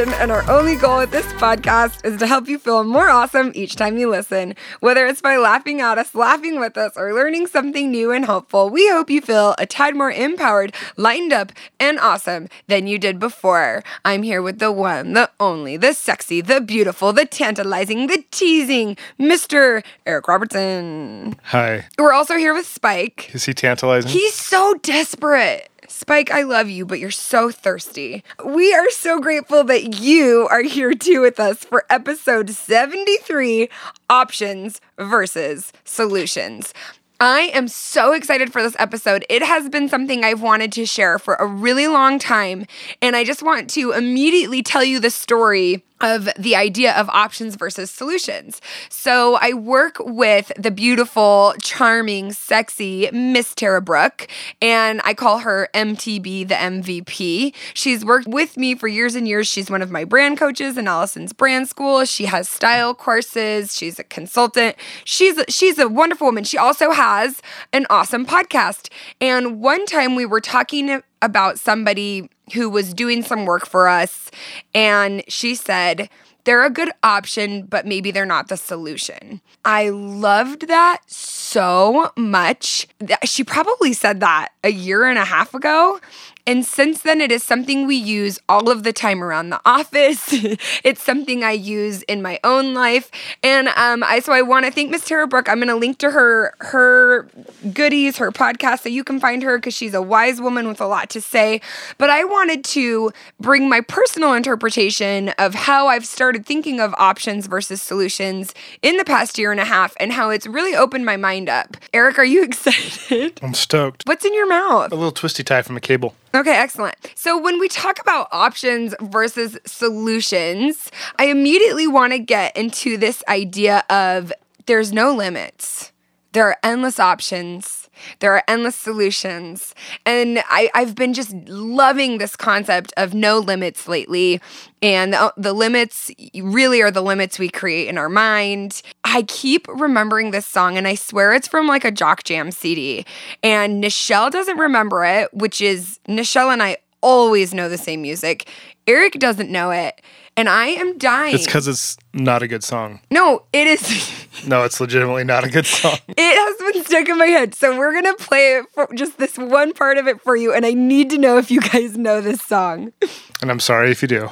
And our only goal with this podcast is to help you feel more awesome each time you listen. Whether it's by laughing at us, laughing with us, or learning something new and helpful, we hope you feel a tad more empowered, lightened up, and awesome than you did before. I'm here with the one, the only, the sexy, the beautiful, the tantalizing, the teasing, Mr. Eric Robertson. Hi. We're also here with Spike. Is he tantalizing? He's so desperate. Spike, I love you, but you're so thirsty. We are so grateful that you are here too with us for episode 73 Options versus Solutions. I am so excited for this episode. It has been something I've wanted to share for a really long time, and I just want to immediately tell you the story of the idea of options versus solutions. So I work with the beautiful, charming, sexy Miss Tara Brooke, and I call her MTB the MVP. She's worked with me for years and years. She's one of my brand coaches in Alison's brand school. She has style courses. She's a consultant. She's a, she's a wonderful woman. She also has an awesome podcast. And one time we were talking about somebody who was doing some work for us, and she said, they're a good option, but maybe they're not the solution. I loved that so much. She probably said that a year and a half ago. And since then, it is something we use all of the time around the office. it's something I use in my own life. And um, I so I want to thank Miss Tara Brooke. I'm going to link to her her goodies, her podcast, so you can find her because she's a wise woman with a lot to say. But I wanted to bring my personal interpretation of how I've started thinking of options versus solutions in the past year and a half, and how it's really opened my mind up. Eric, are you excited? I'm stoked. What's in your mouth? A little twisty tie from a cable. Okay, excellent. So when we talk about options versus solutions, I immediately want to get into this idea of there's no limits. There are endless options. There are endless solutions. And I, I've been just loving this concept of no limits lately. And the, the limits really are the limits we create in our mind. I keep remembering this song, and I swear it's from like a Jock Jam CD. And Nichelle doesn't remember it, which is Nichelle and I always know the same music. Eric doesn't know it and I am dying. It's because it's not a good song. No, it is. no, it's legitimately not a good song. It has been stuck in my head. So we're going to play it for just this one part of it for you. And I need to know if you guys know this song. And I'm sorry if you do.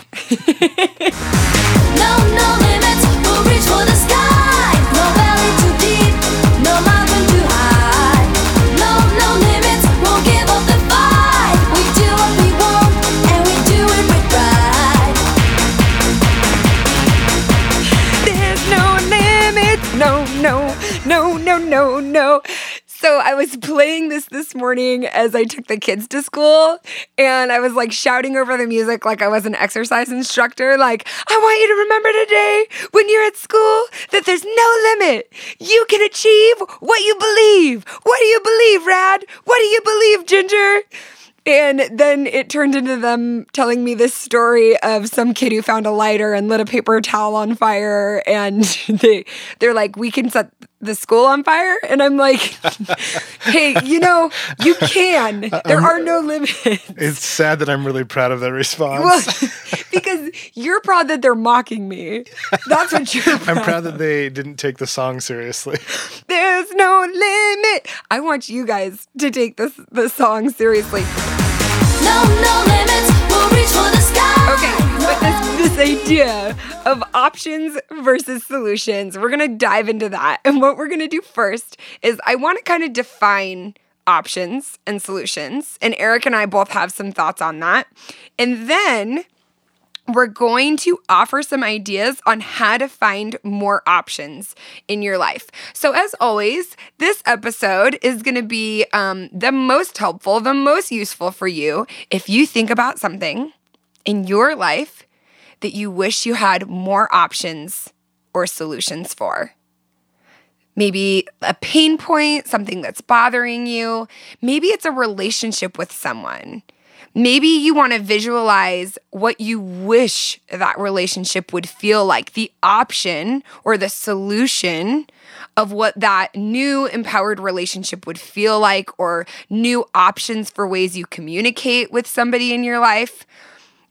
no, no no. So I was playing this this morning as I took the kids to school, and I was like shouting over the music like I was an exercise instructor. Like, I want you to remember today when you're at school that there's no limit. You can achieve what you believe. What do you believe, Rad? What do you believe, Ginger? And then it turned into them telling me this story of some kid who found a lighter and lit a paper towel on fire and they they're like, We can set the school on fire? And I'm like, Hey, you know, you can. There are no limits. It's sad that I'm really proud of that response. Well, because you're proud that they're mocking me. That's what you're proud I'm proud that they didn't take the song seriously. There's no limit. I want you guys to take this the song seriously. No, no limits. We'll reach for the sky. Okay, but this, this idea of options versus solutions, we're gonna dive into that. And what we're gonna do first is I wanna kind of define options and solutions. And Eric and I both have some thoughts on that. And then we're going to offer some ideas on how to find more options in your life. So, as always, this episode is going to be um, the most helpful, the most useful for you if you think about something in your life that you wish you had more options or solutions for. Maybe a pain point, something that's bothering you. Maybe it's a relationship with someone. Maybe you want to visualize what you wish that relationship would feel like, the option or the solution of what that new empowered relationship would feel like, or new options for ways you communicate with somebody in your life.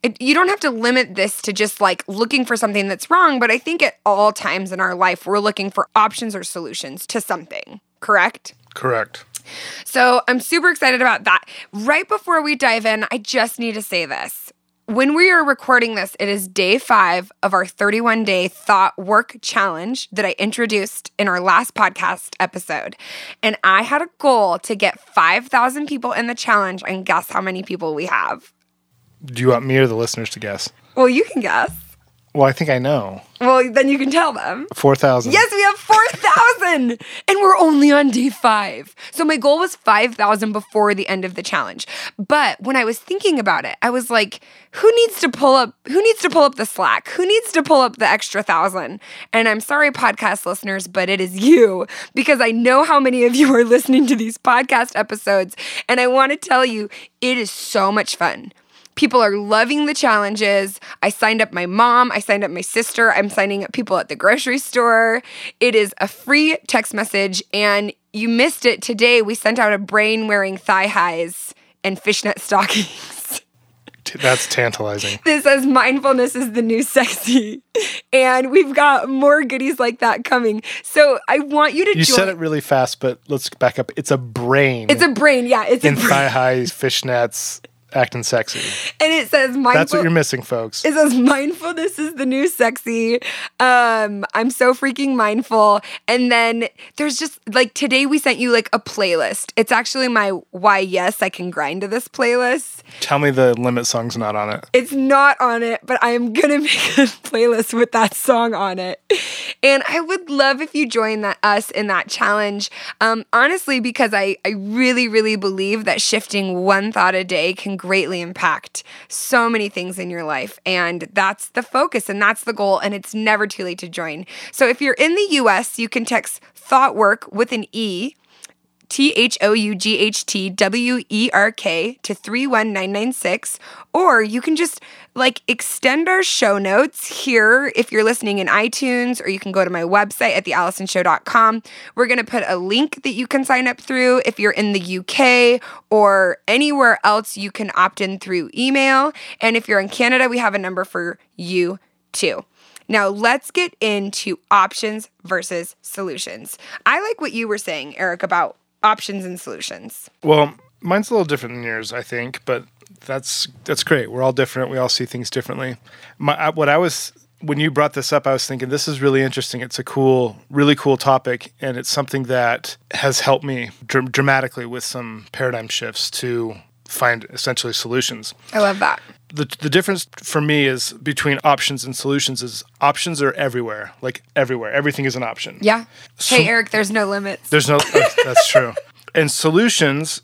It, you don't have to limit this to just like looking for something that's wrong, but I think at all times in our life, we're looking for options or solutions to something, correct? Correct. So I'm super excited about that. Right before we dive in, I just need to say this. When we are recording this, it is day five of our 31 day thought werk challenge that I introduced in our last podcast episode. And I had a goal to get 5,000 people in the challenge, and guess how many people we have? Do you want me or the listeners to guess? Well, you can guess. Well, I think I know. Well, then you can tell them. 4,000. Yes, we have 4,000 and we're only on day five. So my goal was 5,000 before the end of the challenge. But when I was thinking about it, I was like, who needs to pull up, who needs to pull up the slack? Who needs to pull up the extra thousand? And I'm sorry, podcast listeners, but it is you because I know how many of you are listening to these podcast episodes. And I want to tell you, it is so much fun. People are loving the challenges. I signed up my mom. I signed up my sister. I'm signing up people at the grocery store. It is a free text message. And you missed it today. We sent out a brain wearing thigh highs and fishnet stockings. That's tantalizing. This says mindfulness is the new sexy. And we've got more goodies like that coming. So I want you to You join. said it really fast, but let's back up. It's a brain it's a brain. Yeah, it's a in brain. thigh highs, fishnets, acting sexy. And it says mindful. That's what you're missing, folks. It says mindfulness is the new sexy. Um, I'm so freaking mindful. And then there's just like today we sent you like a playlist. It's actually my why yes I can grind to this playlist. Tell me the limit song's not on it. It's not on it, but I am gonna make a playlist with that song on it. And I would love if you join that us in that challenge. Um, honestly, because I, I really, really believe that shifting one thought a day can greatly impact so many things in your life. And that's the focus and that's the goal. And it's never too late to join. So if you're in the US, you can text thought work with an E T H O U G H T W E R K to 31996. Or you can just like extend our show notes here if you're listening in iTunes, or you can go to my website at thealisonshow.com. We're going to put a link that you can sign up through. If you're in the UK or anywhere else, you can opt in through email. And if you're in Canada, we have a number for you too. Now, let's get into options versus solutions. I like what you were saying, Eric, about options and solutions. Well, mine's a little different than yours, I think, but that's that's great. We're all different. We all see things differently. My what I was when you brought this up, I was thinking this is really interesting. It's a cool, really cool topic, and it's something that has helped me dr- dramatically with some paradigm shifts to find essentially solutions I love that. the the difference for me is between options and solutions is options are everywhere, like everywhere. Everything is an option. Yeah. So- hey, Eric, there's no limits. There's no that's, that's true. And solutions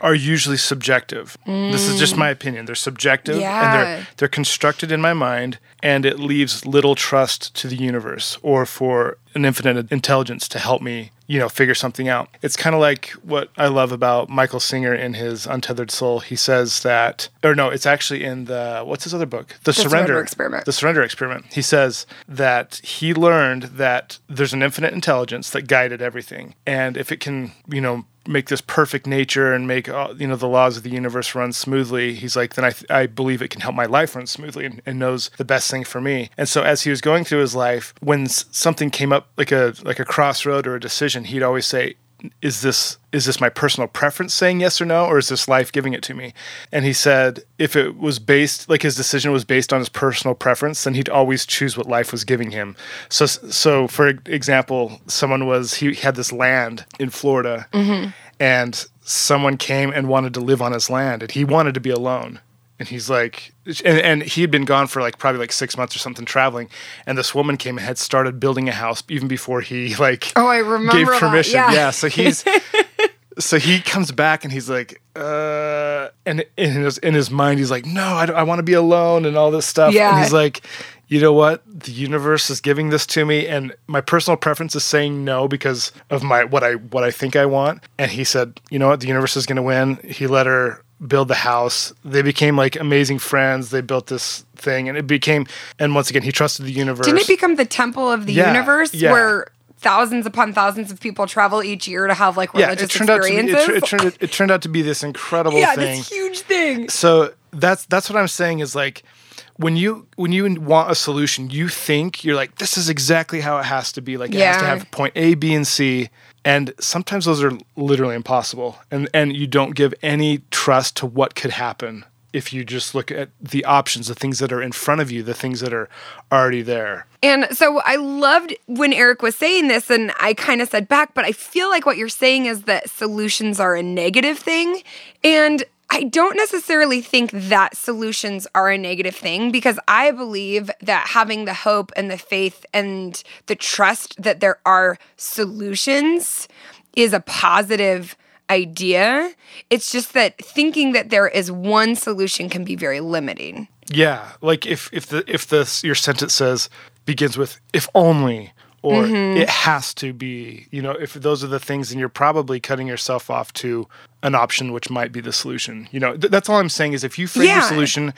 are usually subjective. This is just mm. my opinion. They're subjective and they're they're constructed in my mind and it leaves little trust to the universe or for an infinite intelligence to help me, you know, figure something out. It's kind of like what I love about Michael Singer in his Untethered Soul. He says that or no, it's actually in the what's his other book? The, Surrender Experiment. The Surrender Experiment. He says that he learned that there's an infinite intelligence that guided everything. And if it can, you know, make this perfect nature and make uh, you know the laws of the universe run smoothly he's like then i, th- I believe it can help my life run smoothly and, and knows the best thing for me. And so as he was going through his life when something came up like a like a crossroad or a decision he'd always say is this is this my personal preference saying yes or no or is this life giving it to me? And he said if it was based like his decision was based on his personal preference then he'd always choose what life was giving him. So so for example someone was he had this land in florida mm-hmm. and someone came and wanted to live on his land and he wanted to be alone and he's like and, and he had been gone for like probably like six months or something traveling. And this woman came and had started building a house even before he like Oh, I remember gave permission. Yeah. so he's so he comes back and he's like uh and in his in his mind he's like no i, I want to be alone and all this stuff. Yeah. and he's like you know what? The universe is giving this to me and my personal preference is saying no because of my what i what i think i want. And he said you know what? The universe is going to win. He let her build the house they became like amazing friends they built this thing and it became and once again he trusted the universe Didn't it become the temple of the Yeah, universe yeah. where thousands upon thousands of people travel each year to have like yeah religious it turned out to be, experiences? it, it, turned, it, it turned out to be this incredible yeah, thing this huge thing. so that's that's what I'm saying is like when you when you want a solution, you think you're like, this is exactly how it has to be. Like it has to have point A, B, and C. And sometimes those are literally impossible. And and you don't give any trust to what could happen if you just look at the options, the things that are in front of you, the things that are already there. And so I loved when Eric was saying this, and I kind of said back, but I feel like what you're saying is that solutions are a negative thing. And I don't necessarily think that solutions are a negative thing because I believe that having the hope and the faith and the trust that there are solutions is a positive idea. It's just that thinking that there is one solution can be very limiting. Yeah, like if if the if the your sentence says begins with if only or Mm-hmm. it has to be, you know, if those are the things, then you're probably cutting yourself off to an option which might be the solution. You know, th- that's all I'm saying is if you frame Yeah. your solution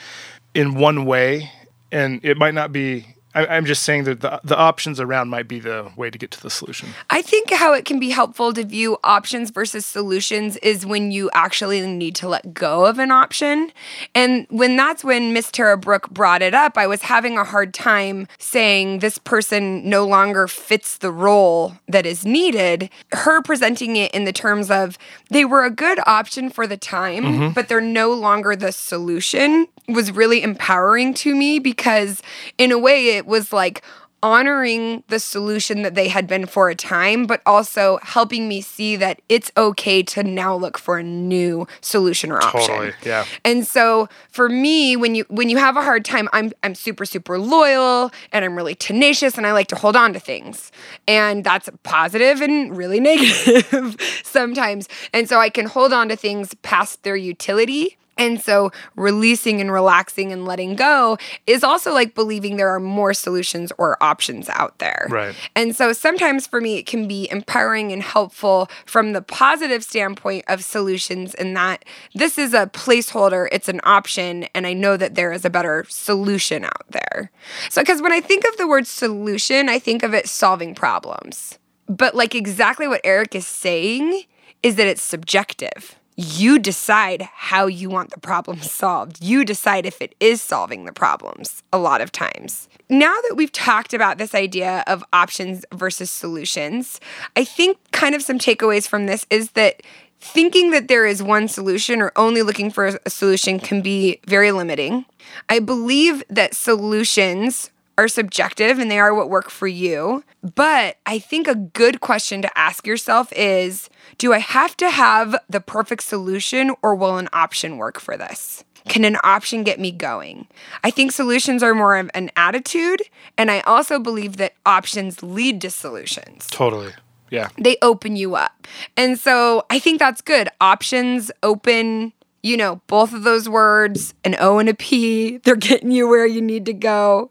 in one way, and it might not be. I, I'm just saying that the the options around might be the way to get to the solution. I think how it can be helpful to view options versus solutions is when you actually need to let go of an option. And when that's when Miss Tara Brooke brought it up, I was having a hard time saying this person no longer fits the role that is needed. Her presenting it in the terms of they were a good option for the time, mm-hmm. but they're no longer the solution was really empowering to me because in a way it was like honoring the solution that they had been for a time, but also helping me see that it's okay to now look for a new solution or option. Totally, yeah. And so for me, when you when you have a hard time, I'm I'm super super loyal and I'm really tenacious and I like to hold on to things. And that's positive and really negative sometimes. And so I can hold on to things past their utility. And so releasing and relaxing and letting go is also like believing there are more solutions or options out there. Right. And so sometimes for me, it can be empowering and helpful from the positive standpoint of solutions, in that this is a placeholder, it's an option, and I know that there is a better solution out there. So, because when I think of the word solution, I think of it solving problems. But, like, exactly what Eric is saying is that it's subjective. You decide how you want the problem solved. You decide if it is solving the problems a lot of times. Now that we've talked about this idea of options versus solutions, I think kind of some takeaways from this is that thinking that there is one solution or only looking for a solution can be very limiting. I believe that solutions are subjective and they are what work for you. But I think a good question to ask yourself is Do I have to have the perfect solution or will an option work for this? Can an option get me going? I think solutions are more of an attitude. And I also believe that options lead to solutions Totally. Yeah. they open you up. And so I think that's good. Options open, you know, both of those words, an O and a P, they're getting you where you need to go.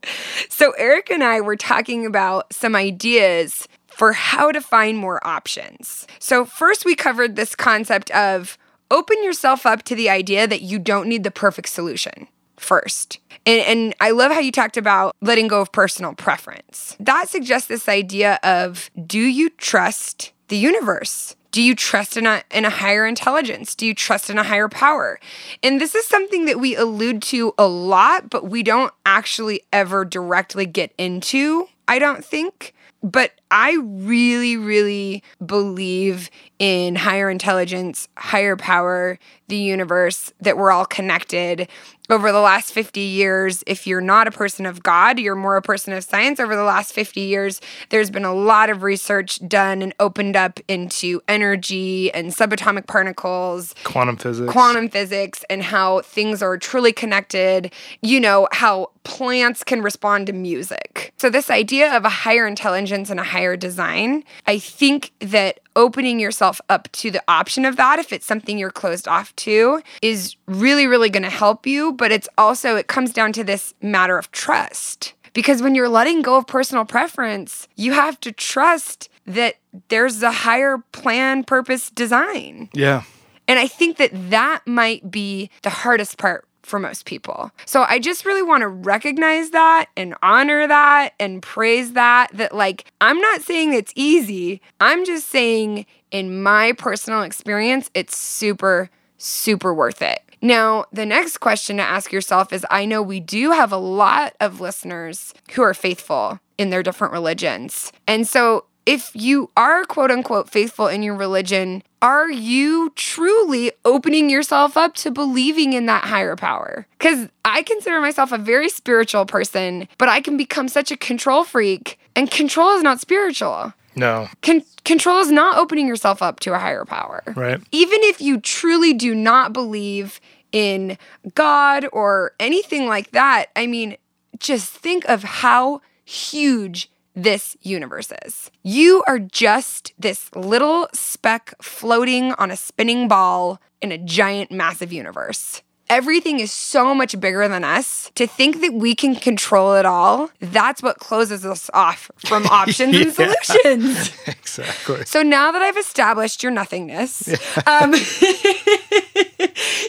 So Eric and I were talking about some ideas for how to find more options. So first we covered this concept of open yourself up to the idea that you don't need the perfect solution first. And, and I love how you talked about letting go of personal preference. That suggests this idea of do you trust the universe? Do you trust in a, in a higher intelligence? Do you trust in a higher power? And this is something that we allude to a lot, but we don't actually ever directly get into, I don't think. But I really, really believe in higher intelligence, higher power, the universe, that we're all connected. Over the last 50 years, if you're not a person of God, you're more a person of science. Over the last 50 years, there's been a lot of research done and opened up into energy and subatomic particles Quantum physics. quantum physics and how things are truly connected, you know, how plants can respond to music. So, this idea of a higher intelligence and a higher design, I think that opening yourself up to the option of that, if it's something you're closed off to, is really, really going to help you. But it's also, it comes down to this matter of trust. Because when you're letting go of personal preference, you have to trust that there's a higher plan, purpose, design. Yeah. And I think that that might be the hardest part for most people. So I just really want to recognize that and honor that and praise that. That, like, I'm not saying it's easy. I'm just saying, in my personal experience, it's super, super worth it. Now, the next question to ask yourself is I know we do have a lot of listeners who are faithful in their different religions. And so, if you are quote unquote faithful in your religion, are you truly opening yourself up to believing in that higher power? Because I consider myself a very spiritual person, but I can become such a control freak, and control is not spiritual. No, Con- control is not opening yourself up to a higher power. right? Even if you truly do not believe in God or anything like that, I mean, just think of how huge this universe is. You are just this little speck floating on a spinning ball in a giant, massive universe. Everything is so much bigger than us. To think that we can control it all, that's what closes us off from options and solutions. Exactly. So now that I've established your nothingness, um,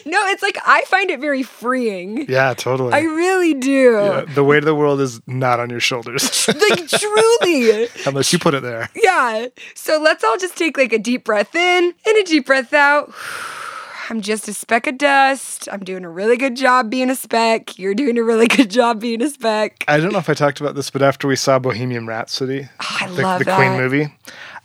no, it's like I find it very freeing. Yeah, totally. I really do. Yeah, the weight of the world is not on your shoulders Like truly. unless you put it there. Yeah. So let's all just take like a deep breath in and a deep breath out. I'm just a speck of dust. I'm doing a really good job being a speck. You're doing a really good job being a speck. I don't know if I talked about this, but after we saw Bohemian Rhapsody, Oh, I the, love the that. Queen movie,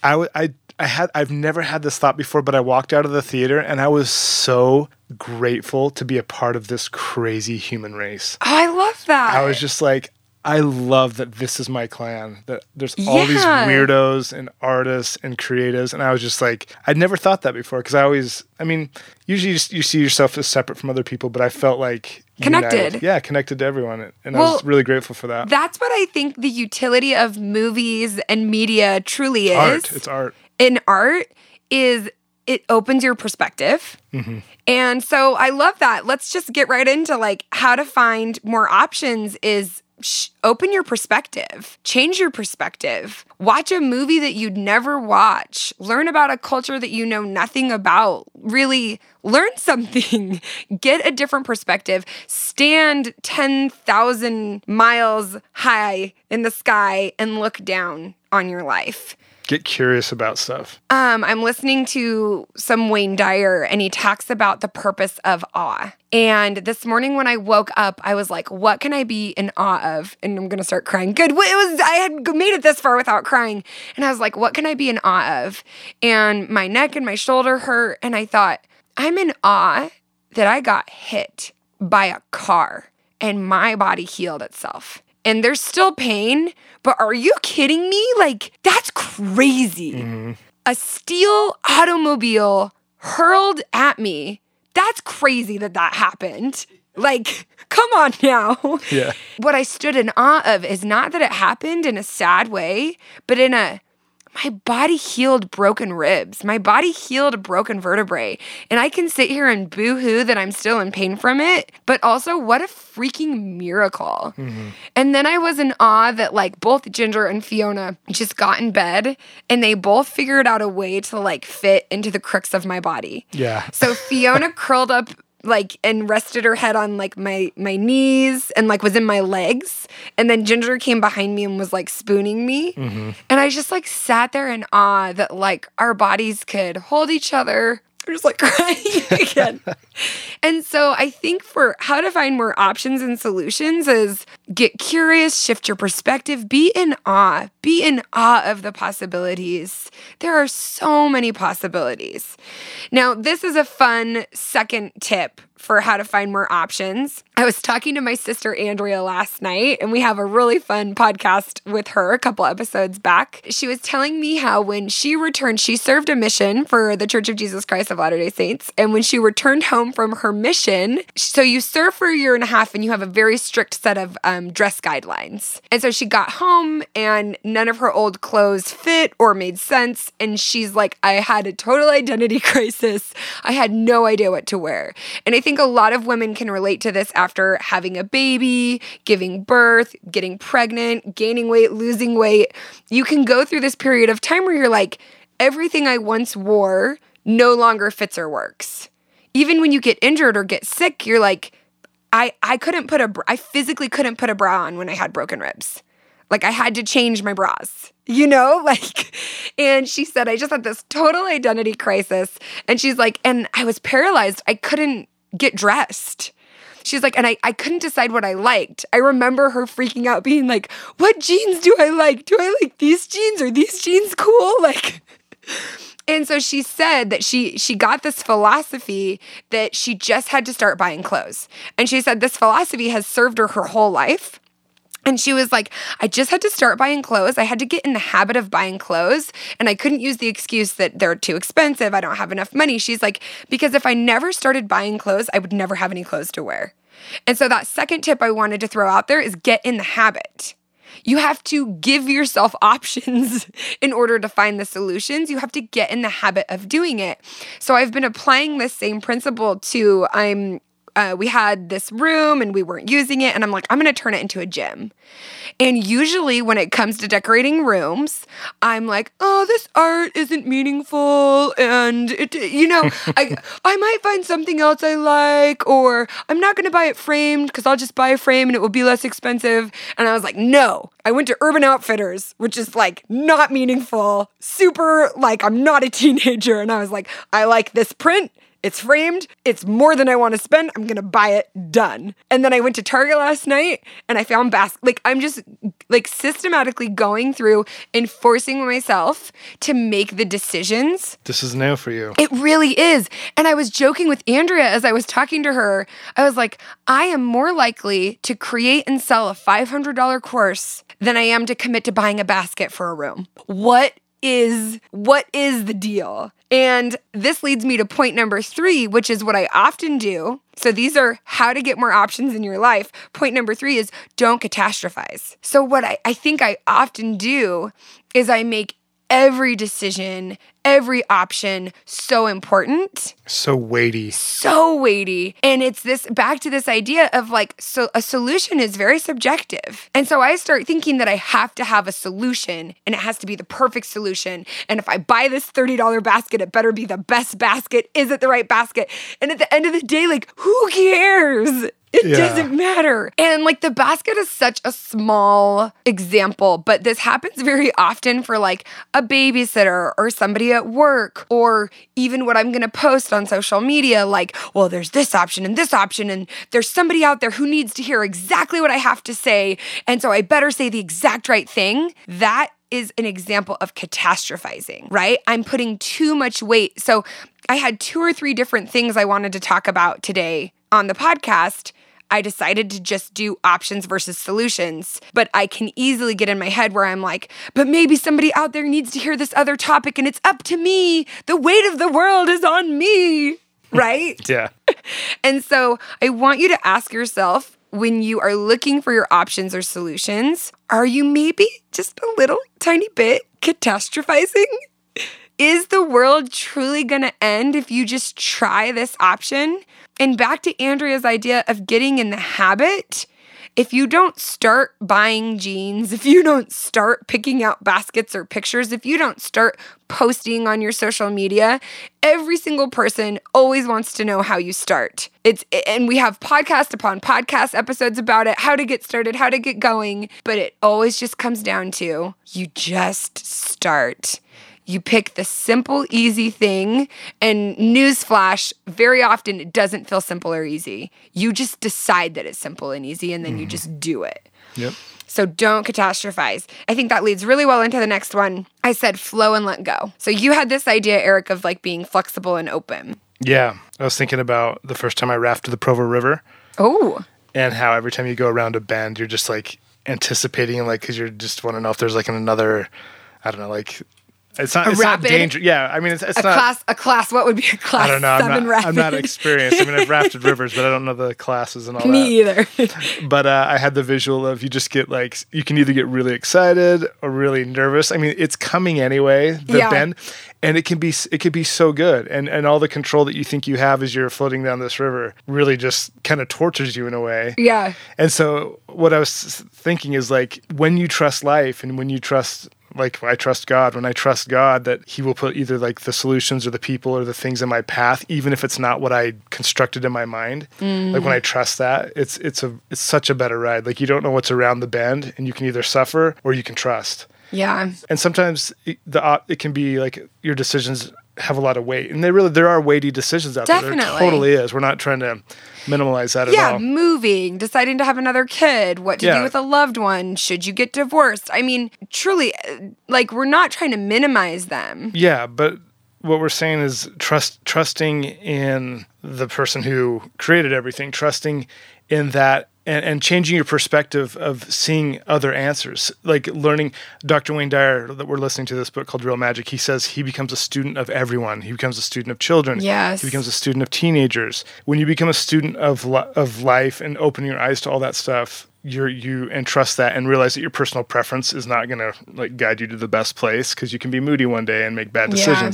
I, w- I, I had I've never had this thought before, but I walked out of the theater and I was so grateful to be a part of this crazy human race. Oh, I love that. I was just like, I love that this is my clan. That there's all these weirdos and artists and creatives, and I was just like, I'd never thought that before because I always, I mean, usually you, you see yourself as separate from other people, but I felt like Connected. united. Yeah, connected to everyone, and I was really grateful for that. That's what I think the utility of movies and media truly is. art, it's art. In art is it opens your perspective. Mm-hmm. And so I love that. Let's just get right into like how to find more options is sh- open your perspective. Change your perspective. Watch a movie that you'd never watch. Learn about a culture that you know nothing about. Really learn something. Get a different perspective. Stand 10,000 miles high in the sky and look down on your life. Get curious about stuff. Um, I'm listening to some Wayne Dyer, and he talks about the purpose of awe. And this morning when I woke up, I was like, "What can I be in awe of?" And I'm gonna start crying. Good. It was I had made it this far without crying, and I was like, "What can I be in awe of?" And my neck and my shoulder hurt, and I thought, "I'm in awe that I got hit by a car and my body healed itself." And there's still pain, but are you kidding me? Like, that's crazy mm-hmm. a steel automobile hurled at me. That's crazy that that happened. Like, come on now. Yeah. What I stood in awe of is not that it happened in a sad way, but in a my body healed broken ribs. My body healed a broken vertebrae. And I can sit here and boo hoo that I'm still in pain from it, but also what a freaking miracle. Mm-hmm. And then I was in awe that like both Ginger and Fiona just got in bed and they both figured out a way to like fit into the crooks of my body. Yeah. So Fiona curled up like and rested her head on like my my knees and like was in my legs. And then Ginger came behind me and was like spooning me. Mm-hmm. And I just like sat there in awe that like our bodies could hold each other I'm just like crying again. and so I think for how to find more options and solutions is get curious, shift your perspective, be in awe, be in awe of the possibilities. There are so many possibilities. Now, this is a fun second tip for how to find more options. I was talking to my sister Andrea last night, and we have a really fun podcast with her a couple episodes back. She was telling me how when she returned, she served a mission for the Church of Jesus Christ of Latter day Saints. And when she returned home from her mission, so you serve for a year and a half and you have a very strict set of um, dress guidelines. And so she got home and none of her old clothes fit or made sense. And she's like, I had a total identity crisis. I had no idea what to wear. And I think a lot of women can relate to this after having a baby, giving birth, getting pregnant, gaining weight, losing weight. You can go through this period of time where you're like, everything I once wore no longer fits or works. Even when you get injured or get sick, you're like, I, I couldn't put a, I physically couldn't put a bra on when I had broken ribs. Like I had to change my bras, you know? Like, and she said, I just had this total identity crisis. And she's like, and I was paralyzed. I couldn't get dressed. She's like, and I, I couldn't decide what I liked. I remember her freaking out, being like, What jeans do I like? Do I like these jeans? Are these jeans cool? Like, and so she said that she she got this philosophy that she just had to start buying clothes. And she said this philosophy has served her her whole life. And she was like, I just had to start buying clothes. I had to get in the habit of buying clothes. And I couldn't use the excuse that they're too expensive. I don't have enough money. She's like, because if I never started buying clothes, I would never have any clothes to wear. And so that second tip I wanted to throw out there is get in the habit. You have to give yourself options in order to find the solutions. You have to get in the habit of doing it. So I've been applying this same principle to I'm uh, we had this room and we weren't using it. And i'm like i'm going to turn it into a gym. And usually when it comes to decorating rooms i'm like oh this art isn't meaningful and it you know i i might find something else i like or i'm not going to buy it framed because i'll just buy a frame and it will be less expensive. And i was like no i went to urban outfitters which is like not meaningful super like i'm not a teenager. And i was like i like this print it's framed. It's more than I want to spend. I'm going to buy it. Done. And then I went to Target last night and I found basket. Like, I'm just like systematically going through and forcing myself to make the decisions. This is new for you. It really is. And I was joking with Andrea as I was talking to her. I was like, I am more likely to create and sell a $500 course than I am to commit to buying a basket for a room. What is what is the deal? And this leads me to point number 3, which is what I often do. So these are how to get more options in your life. Point number 3 is don't catastrophize. So what I, I think I often do is I make every decision, every option so important So weighty. so weighty. And it's this back to this idea of like, so a solution is very subjective. And so I start thinking that I have to have a solution and it has to be the perfect solution. And if I buy this $30 basket, it better be the best basket. Is it the right basket? And at the end of the day, like, who cares? It Yeah. doesn't matter. And like the basket is such a small example, but this happens very often for like a babysitter or somebody at work or even what I'm going to post on social media like, well, there's this option and this option and there's somebody out there who needs to hear exactly what I have to say, and so I better say the exact right thing. That is an example of catastrophizing, right? I'm putting too much weight. So I had two or three different things I wanted to talk about today on the podcast. I decided to just do options versus solutions, but I can easily get in my head where I'm like, but maybe somebody out there needs to hear this other topic and it's up to me. The weight of the world is on me, right? Yeah. And so I want you to ask yourself when you are looking for your options or solutions, are you maybe just a little tiny bit catastrophizing? Is the world truly going to end if you just try this option? And back to Andrea's idea of getting in the habit. If you don't start buying jeans, if you don't start picking out baskets or pictures, if you don't start posting on your social media, every single person always wants to know how you start. It's and we have podcast upon podcast episodes about it, how to get started, how to get going, but it always just comes down to you just start. You pick the simple, easy thing, and newsflash, very often it doesn't feel simple or easy. You just decide that it's simple and easy, and then you mm-hmm. just do it. Yep. So don't catastrophize. I think that leads really well into the next one. I said flow and let go. So you had this idea, Eric, of like being flexible and open. Yeah. I was thinking about the first time I rafted the Provo River Oh, and how every time you go around a bend, you're just like anticipating, like, because you're just want to know if there's like another, I don't know, like, it's not, A it's rapid? not danger. Yeah. I mean, it's, it's a not. class, a class. What would be a class I don't know. I'm not. I'm not experienced. I mean, I've rafted rivers, but I don't know the classes and all that. Me either. but uh, I had the visual of you just get like you can either get really excited or really nervous. I mean, it's coming anyway, the Yeah. bend, and it can be it could be so good, and and all the control that you think you have as you're floating down this river really just kind of tortures you in a way. yeah. And so what I was thinking is like when you trust life and when you trust like I trust God, when I trust God that he will put either like the solutions or the people or the things in my path even if it's not what I constructed in my mind. Like when I mm-hmm. trust that, it's it's a it's such a better ride. Like you don't know what's around the bend and you can either suffer or you can trust. Yeah. And sometimes it, the op- it can be like your decisions have a lot of weight. And they really there are weighty decisions out there. There Definitely. totally is. We're not trying to minimize that at all. Yeah, moving, deciding to have another kid, what to Yeah. do with a loved one, should you get divorced? I mean, truly, uh, like, we're not trying to minimize them. Yeah, but what we're saying is trust trusting in the person who created everything, trusting in that and, and changing your perspective of seeing other answers. Like learning Dr. Wayne Dyer that we're listening to this book called Real Magic, he says he becomes a student of everyone. He becomes a student of children. Yes. He becomes a student of teenagers. When you become a student of li- of life and open your eyes to all that stuff, you're you and trust that and realize that your personal preference is not going to like guide you to the best place because you can be moody one day and make bad Yeah.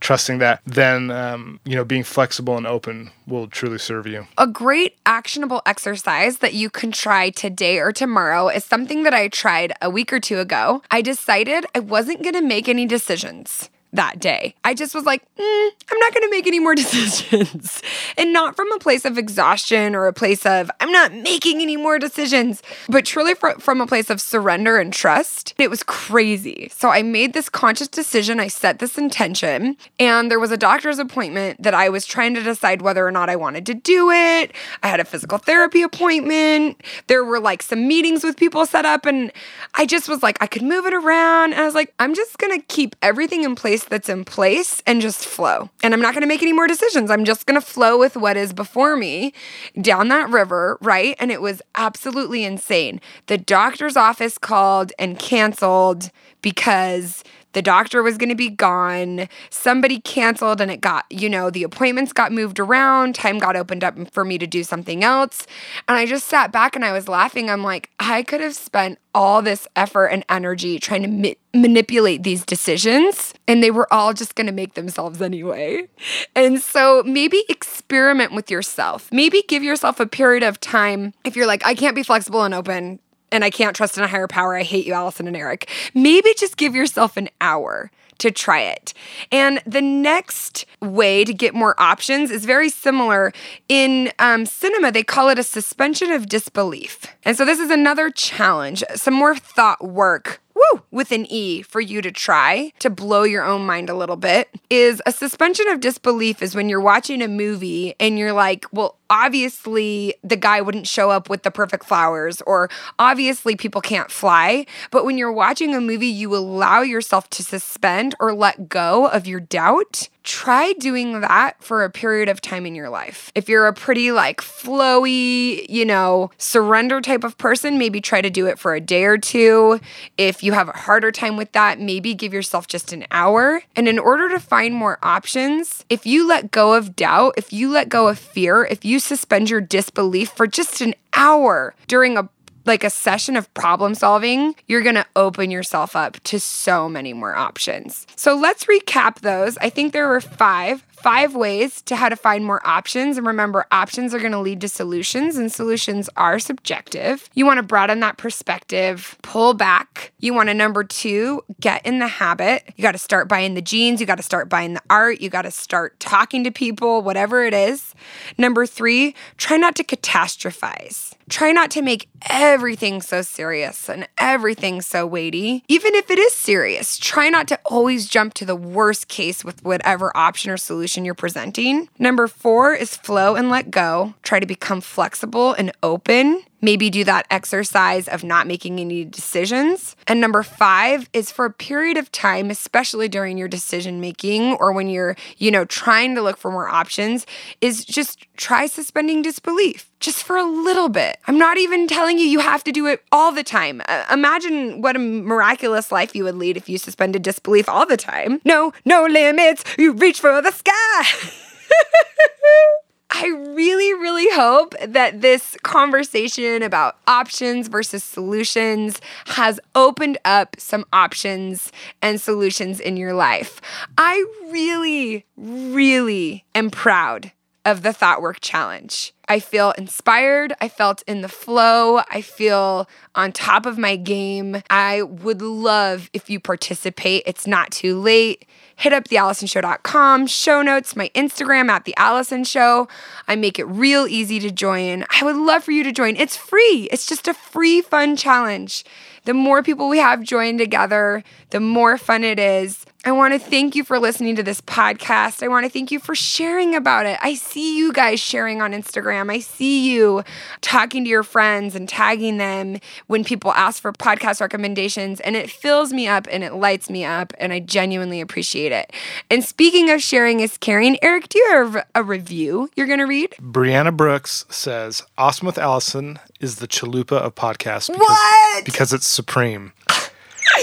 Trusting that then um, you know being flexible and open will truly serve you A great actionable exercise that you can try today or tomorrow is something that I tried a week or two ago. I decided I wasn't going to make any decisions that day. I just was like, mm, I'm not going to make any more decisions. and not from a place of exhaustion or a place of, I'm not making any more decisions, but truly fr- from a place of surrender and trust. It was crazy. So I made this conscious decision. I set this intention, and there was a doctor's appointment that I was trying to decide whether or not I wanted to do it. I had a physical therapy appointment. There were like some meetings with people set up, and I just was like, I could move it around. And I was like, I'm just gonna keep everything in place that's in place and just flow. And I'm not gonna make any more decisions. I'm just gonna flow with what is before me down that river, right? And it was absolutely insane. The doctor's office called and canceled because the doctor was going to be gone. Somebody canceled and it got, you know, the appointments got moved around. Time got opened up for me to do something else. And I just sat back and I was laughing. I'm like, I could have spent all this effort and energy trying to ma- manipulate these decisions and they were all just going to make themselves anyway. And so maybe experiment with yourself. Maybe give yourself a period of time. If you're like, I can't be flexible and open, and I can't trust in a higher power. I hate you, Alison and Eric. Maybe just give yourself an hour to try it. And the next way to get more options is very similar. In um, cinema, they call it a suspension of disbelief. And so this is another challenge, some more thought work. Woo, with an E for you to try to blow your own mind a little bit is a suspension of disbelief is when you're watching a movie and you're like, well, obviously the guy wouldn't show up with the perfect flowers, or obviously people can't fly. But when you're watching a movie, you allow yourself to suspend or let go of your doubt. Try doing that for a period of time in your life. If you're a pretty like flowy, you know, surrender type of person, maybe try to do it for a day or two. If you have a harder time with that, maybe give yourself just an hour. And in order to find more options, if you let go of doubt, if you let go of fear, if you suspend your disbelief for just an hour during a like a session of problem solving, you're going to open yourself up to so many more options. So let's recap those. I think there were 5 five ways to how to find more options. And remember, options are going to lead to solutions, and solutions are subjective. You want to broaden that perspective, pull back. You want to, number two, get in the habit. You got to start buying the jeans, you got to start buying the art, you got to start talking to people, whatever it is. Number three, try not to catastrophize. Try not to make everything so serious and everything so weighty. Even if it is serious, try not to always jump to the worst case with whatever option or solution you're presenting. Number four is flow and let go. Try to become flexible and open. Maybe do that exercise of not making any decisions. And number five is for a period of time, especially during your decision making or when you're, you know, trying to look for more options, is just try suspending disbelief just for a little bit. I'm not even telling you you have to do it all the time. Uh, imagine what a miraculous life you would lead if you suspended disbelief all the time. No, no limits. You reach for the sky. I really, really hope that this conversation about options versus solutions has opened up some options and solutions in your life. I really, really am proud of the Thought Werk Challenge. I feel inspired. I felt in the flow. I feel on top of my game. I would love if you participate. It's not too late. Hit up thealisonshow.com, show notes, my Instagram at the Alison Show. I make it real easy to join. I would love for you to join. It's free. It's just a free, fun challenge. The more people we have join together, the more fun it is. I want to thank you for listening to this podcast. I want to thank you for sharing about it. I see you guys sharing on Instagram. I see you talking to your friends and tagging them when people ask for podcast recommendations, and it fills me up and it lights me up, and I genuinely appreciate it. And speaking of sharing is caring, Eric, do you have a review you're going to read? Brianna Brooks says, Awesome with Alison is the chalupa of podcasts because, What? because it's supreme.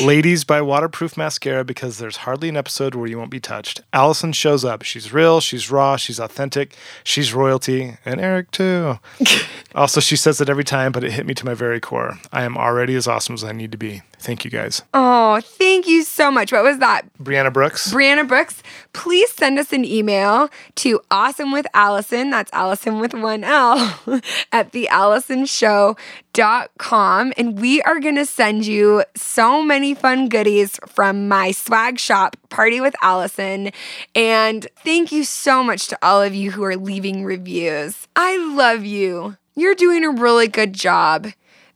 Ladies buy waterproof mascara because there's hardly an episode where you won't be touched. Alison shows up. She's real, she's raw, she's authentic, she's royalty, and Eric too. also, she says it every time, but it hit me to my very core. I am already as awesome as I need to be. Thank you guys. Oh, thank you so much. What was that? Brianna Brooks. Brianna Brooks, please send us an email to awesome with Alison. That's Alison with one L at thealisonshow.com. And we are going to send you so many fun goodies from my swag shop, Party with Alison. And thank you so much to all of you who are leaving reviews. I love you. You're doing a really good job.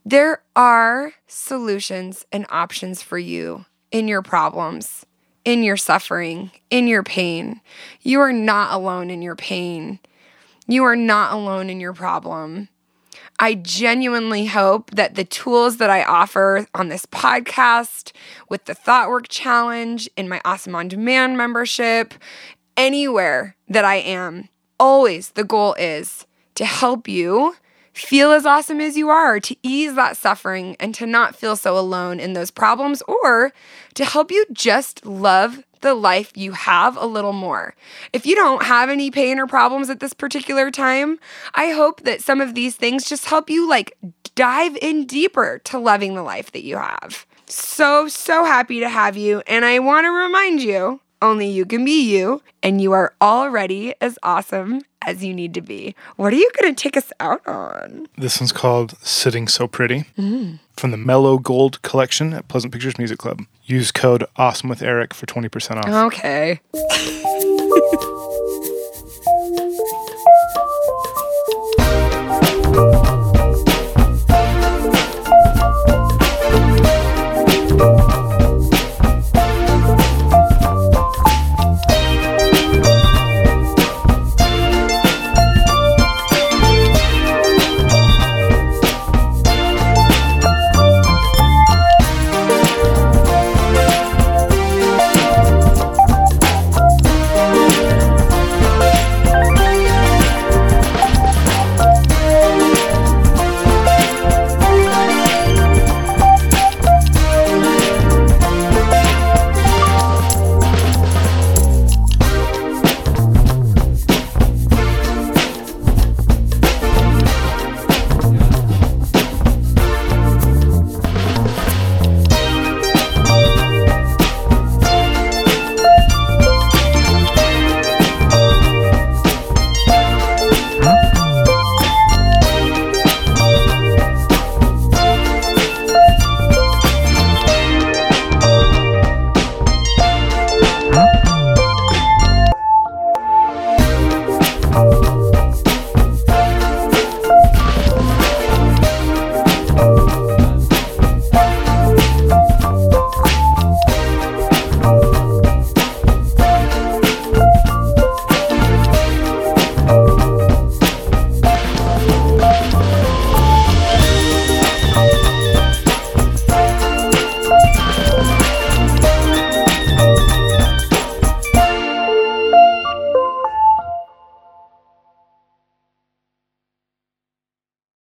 There are solutions and options for you in your problems in your suffering, in your pain. You are not alone in your pain. You are not alone in your problem. I genuinely hope that the tools that I offer on this podcast, with the Thought Werk Challenge, in my Awesome On Demand membership, anywhere that I am, always the goal is to help you feel as awesome as you are, to ease that suffering and to not feel so alone in those problems, or to help you just love the life you have a little more. If you don't have any pain or problems at this particular time, I hope that some of these things just help you like dive in deeper to loving the life that you have. So, so happy to have you. And I want to remind you only you can be you, and you are already as awesome as you need to be. What are you going to take us out on? This one's called Sitting So Pretty mm. from the Mellow Gold collection at Pleasant Pictures Music Club. Use code Awesome with Eric for 20% off. Okay.